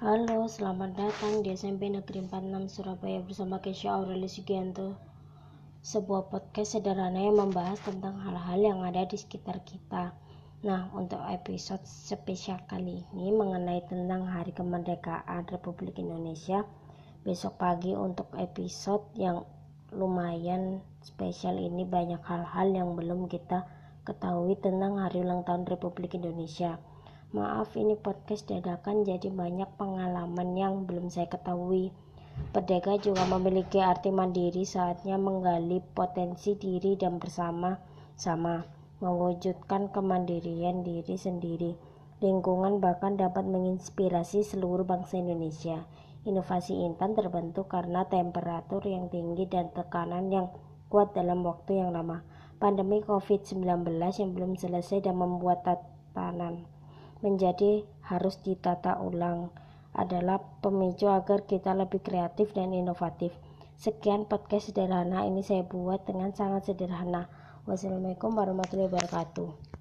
Halo, selamat datang di SMP Negeri 46 Surabaya bersama Kesha Aureli Sugianto. Sebuah podcast sederhana yang membahas tentang hal-hal yang ada di sekitar kita. Nah, untuk episode spesial kali ini mengenai tentang Hari Kemerdekaan Republik Indonesia. Besok pagi untuk episode yang lumayan spesial ini banyak hal-hal yang belum kita ketahui tentang Hari Ulang Tahun Republik Indonesia. Maaf ini podcast dadakan jadi banyak pengalaman yang belum saya ketahui. Perdeka juga memiliki arti mandiri saatnya menggali potensi diri dan bersama sama mewujudkan kemandirian diri sendiri. Lingkungan bahkan dapat menginspirasi seluruh bangsa Indonesia. Inovasi intan terbentuk karena temperatur yang tinggi dan tekanan yang kuat dalam waktu yang lama. Pandemi COVID-19 yang belum selesai dan membuat tatanan menjadi harus ditata ulang adalah pemicu agar kita lebih kreatif dan inovatif. Sekian podcast sederhana ini saya buat dengan sangat sederhana. Wassalamualaikum warahmatullahi wabarakatuh.